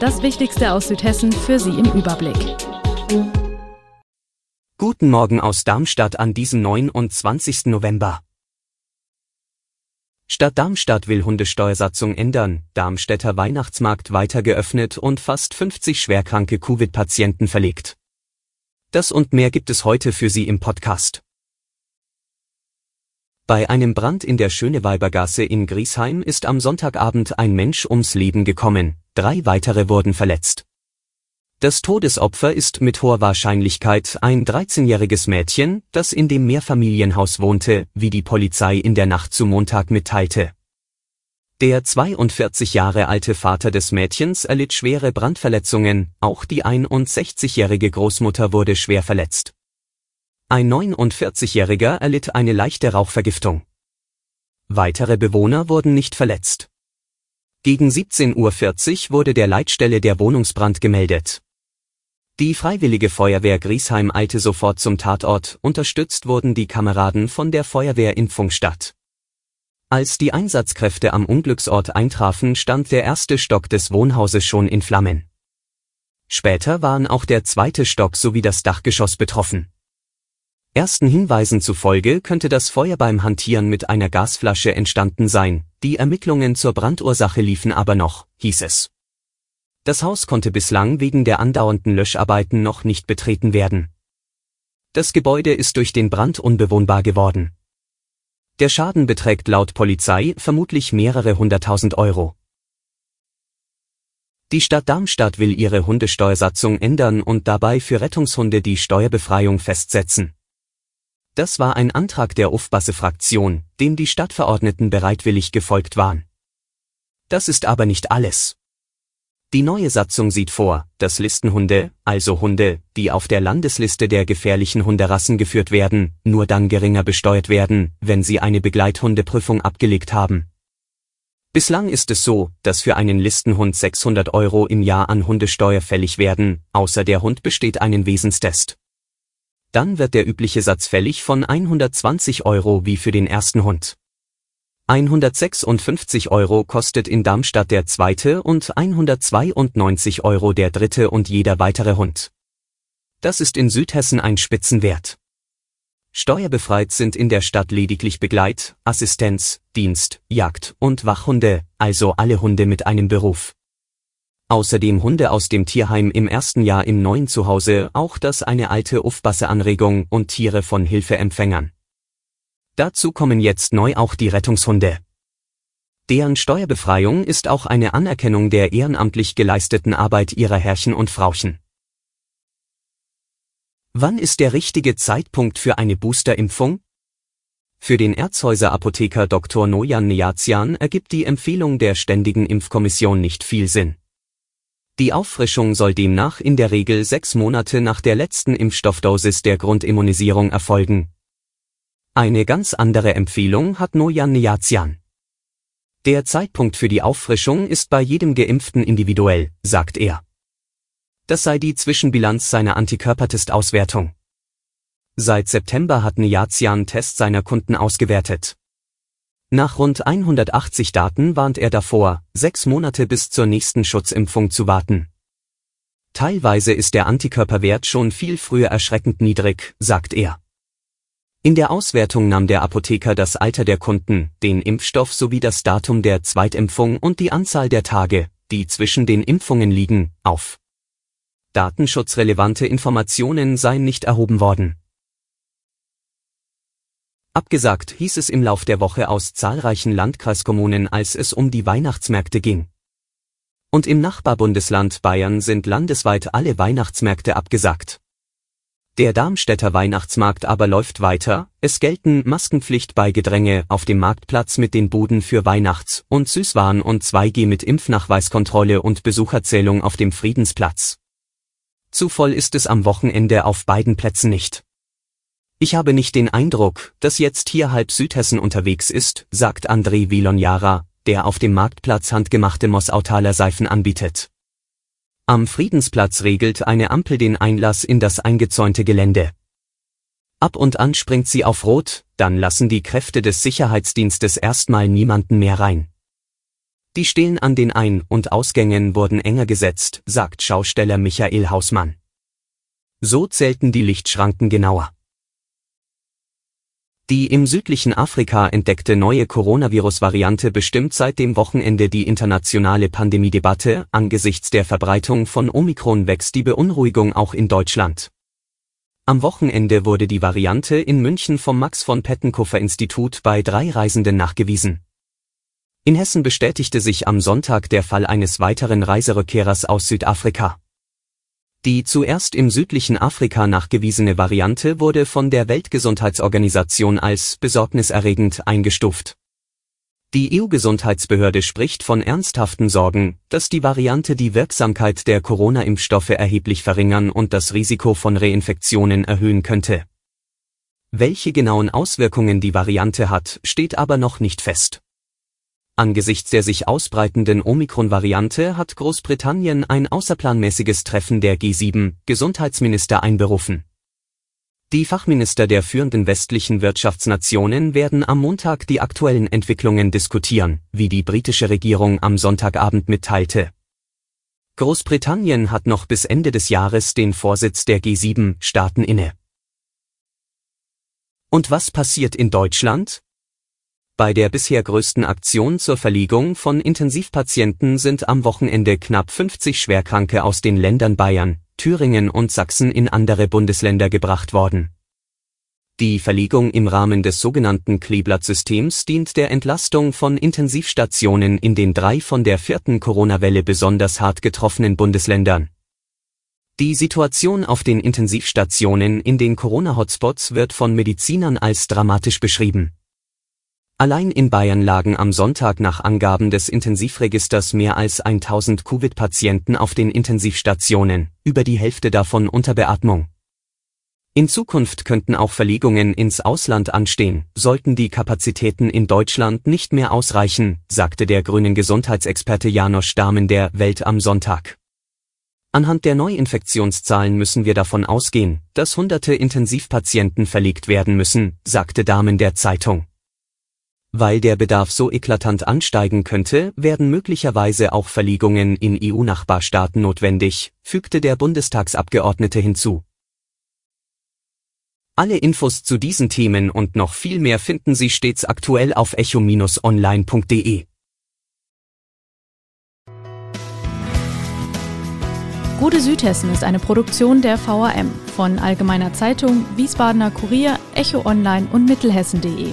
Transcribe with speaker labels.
Speaker 1: Das Wichtigste aus Südhessen für Sie im Überblick.
Speaker 2: Guten Morgen aus Darmstadt an diesem 29. November. Stadt Darmstadt will Hundesteuersatzung ändern, Darmstädter Weihnachtsmarkt weiter geöffnet und fast 50 schwerkranke Covid-Patienten verlegt. Das und mehr gibt es heute für Sie im Podcast. Bei einem Brand in der Schöneweibergasse in Griesheim ist am Sonntagabend ein Mensch ums Leben gekommen, drei weitere wurden verletzt. Das Todesopfer ist mit hoher Wahrscheinlichkeit ein 13-jähriges Mädchen, das in dem Mehrfamilienhaus wohnte, wie die Polizei in der Nacht zu Montag mitteilte. Der 42 Jahre alte Vater des Mädchens erlitt schwere Brandverletzungen, auch die 61-jährige Großmutter wurde schwer verletzt. Ein 49-jähriger erlitt eine leichte Rauchvergiftung. Weitere Bewohner wurden nicht verletzt. Gegen 17.40 Uhr wurde der Leitstelle der Wohnungsbrand gemeldet. Die Freiwillige Feuerwehr Griesheim eilte sofort zum Tatort, unterstützt wurden die Kameraden von der Feuerwehr in Pfungstadt. Als die Einsatzkräfte am Unglücksort eintrafen, stand der erste Stock des Wohnhauses schon in Flammen. Später waren auch der zweite Stock sowie das Dachgeschoss betroffen. Ersten Hinweisen zufolge könnte das Feuer beim Hantieren mit einer Gasflasche entstanden sein, die Ermittlungen zur Brandursache liefen aber noch, hieß es. Das Haus konnte bislang wegen der andauernden Löscharbeiten noch nicht betreten werden. Das Gebäude ist durch den Brand unbewohnbar geworden. Der Schaden beträgt laut Polizei vermutlich mehrere hunderttausend Euro. Die Stadt Darmstadt will ihre Hundesteuersatzung ändern und dabei für Rettungshunde die Steuerbefreiung festsetzen. Das war ein Antrag der Ufbasse-Fraktion, dem die Stadtverordneten bereitwillig gefolgt waren. Das ist aber nicht alles. Die neue Satzung sieht vor, dass Listenhunde, also Hunde, die auf der Landesliste der gefährlichen Hunderassen geführt werden, nur dann geringer besteuert werden, wenn sie eine Begleithundeprüfung abgelegt haben. Bislang ist es so, dass für einen Listenhund 600 Euro im Jahr an Hundesteuer fällig werden, außer der Hund besteht einen Wesenstest dann wird der übliche Satz fällig von 120 Euro wie für den ersten Hund. 156 Euro kostet in Darmstadt der zweite und 192 Euro der dritte und jeder weitere Hund. Das ist in Südhessen ein Spitzenwert. Steuerbefreit sind in der Stadt lediglich Begleit, Assistenz, Dienst, Jagd und Wachhunde, also alle Hunde mit einem Beruf. Außerdem Hunde aus dem Tierheim im ersten Jahr im neuen Zuhause, auch das eine alte Aufpasse-Anregung und Tiere von Hilfeempfängern. Dazu kommen jetzt neu auch die Rettungshunde. Deren Steuerbefreiung ist auch eine Anerkennung der ehrenamtlich geleisteten Arbeit ihrer Herrchen und Frauchen. Wann ist der richtige Zeitpunkt für eine Boosterimpfung? Für den Erzhäuser Apotheker Dr. Nojan Niazian ergibt die Empfehlung der Ständigen Impfkommission nicht viel Sinn. Die Auffrischung soll demnach in der Regel sechs Monate nach der letzten Impfstoffdosis der Grundimmunisierung erfolgen. Eine ganz andere Empfehlung hat Nojan Niazian. Der Zeitpunkt für die Auffrischung ist bei jedem Geimpften individuell, sagt er. Das sei die Zwischenbilanz seiner Antikörpertestauswertung. Seit September hat Niazian Tests seiner Kunden ausgewertet. Nach rund 180 Daten warnt er davor, sechs Monate bis zur nächsten Schutzimpfung zu warten. Teilweise ist der Antikörperwert schon viel früher erschreckend niedrig, sagt er. In der Auswertung nahm der Apotheker das Alter der Kunden, den Impfstoff sowie das Datum der Zweitimpfung und die Anzahl der Tage, die zwischen den Impfungen liegen, auf. Datenschutzrelevante Informationen seien nicht erhoben worden. Abgesagt hieß es im Lauf der Woche aus zahlreichen Landkreiskommunen, als es um die Weihnachtsmärkte ging. Und im Nachbarbundesland Bayern sind landesweit alle Weihnachtsmärkte abgesagt. Der Darmstädter Weihnachtsmarkt aber läuft weiter, es gelten Maskenpflicht bei Gedränge auf dem Marktplatz mit den Buden für Weihnachts- und Süßwaren und 2G mit Impfnachweiskontrolle und Besucherzählung auf dem Friedensplatz. Zu voll ist es am Wochenende auf beiden Plätzen nicht. Ich habe nicht den Eindruck, dass jetzt hier halb Südhessen unterwegs ist, sagt André Vilonjara, der auf dem Marktplatz handgemachte Mossautaler Seifen anbietet. Am Friedensplatz regelt eine Ampel den Einlass in das eingezäunte Gelände. Ab und an springt sie auf Rot, dann lassen die Kräfte des Sicherheitsdienstes erstmal niemanden mehr rein. Die Stelen an den Ein- und Ausgängen wurden enger gesetzt, sagt Schausteller Michael Hausmann. So zählten die Lichtschranken genauer. Die im südlichen Afrika entdeckte neue Coronavirus-Variante bestimmt seit dem Wochenende die internationale Pandemiedebatte, angesichts der Verbreitung von Omikron wächst die Beunruhigung auch in Deutschland. Am Wochenende wurde die Variante in München vom Max von Pettenkofer Institut bei drei Reisenden nachgewiesen. In Hessen bestätigte sich am Sonntag der Fall eines weiteren Reiserückkehrers aus Südafrika. Die zuerst im südlichen Afrika nachgewiesene Variante wurde von der Weltgesundheitsorganisation als besorgniserregend eingestuft. Die EU-Gesundheitsbehörde spricht von ernsthaften Sorgen, dass die Variante die Wirksamkeit der Corona-Impfstoffe erheblich verringern und das Risiko von Reinfektionen erhöhen könnte. Welche genauen Auswirkungen die Variante hat, steht aber noch nicht fest. Angesichts der sich ausbreitenden Omikron-Variante hat Großbritannien ein außerplanmäßiges Treffen der G7-Gesundheitsminister einberufen. Die Fachminister der führenden westlichen Wirtschaftsnationen werden am Montag die aktuellen Entwicklungen diskutieren, wie die britische Regierung am Sonntagabend mitteilte. Großbritannien hat noch bis Ende des Jahres den Vorsitz der G7-Staaten inne. Und was passiert in Deutschland? Bei der bisher größten Aktion zur Verlegung von Intensivpatienten sind am Wochenende knapp 50 Schwerkranke aus den Ländern Bayern, Thüringen und Sachsen in andere Bundesländer gebracht worden. Die Verlegung im Rahmen des sogenannten Kleeblattsystems dient der Entlastung von Intensivstationen in den drei von der vierten Corona-Welle besonders hart getroffenen Bundesländern. Die Situation auf den Intensivstationen in den Corona-Hotspots wird von Medizinern als dramatisch beschrieben. Allein in Bayern lagen am Sonntag nach Angaben des Intensivregisters mehr als 1000 Covid-Patienten auf den Intensivstationen, über die Hälfte davon unter Beatmung. In Zukunft könnten auch Verlegungen ins Ausland anstehen, sollten die Kapazitäten in Deutschland nicht mehr ausreichen, sagte der grünen Gesundheitsexperte Janosch Dahmen der Welt am Sonntag. Anhand der Neuinfektionszahlen müssen wir davon ausgehen, dass hunderte Intensivpatienten verlegt werden müssen, sagte Dahmen der Zeitung. Weil der Bedarf so eklatant ansteigen könnte, werden möglicherweise auch Verlegungen in EU-Nachbarstaaten notwendig, fügte der Bundestagsabgeordnete hinzu. Alle Infos zu diesen Themen und noch viel mehr finden Sie stets aktuell auf echo-online.de.
Speaker 1: Gute Südhessen ist eine Produktion der VAM von Allgemeiner Zeitung, Wiesbadener Kurier, Echo Online und Mittelhessen.de.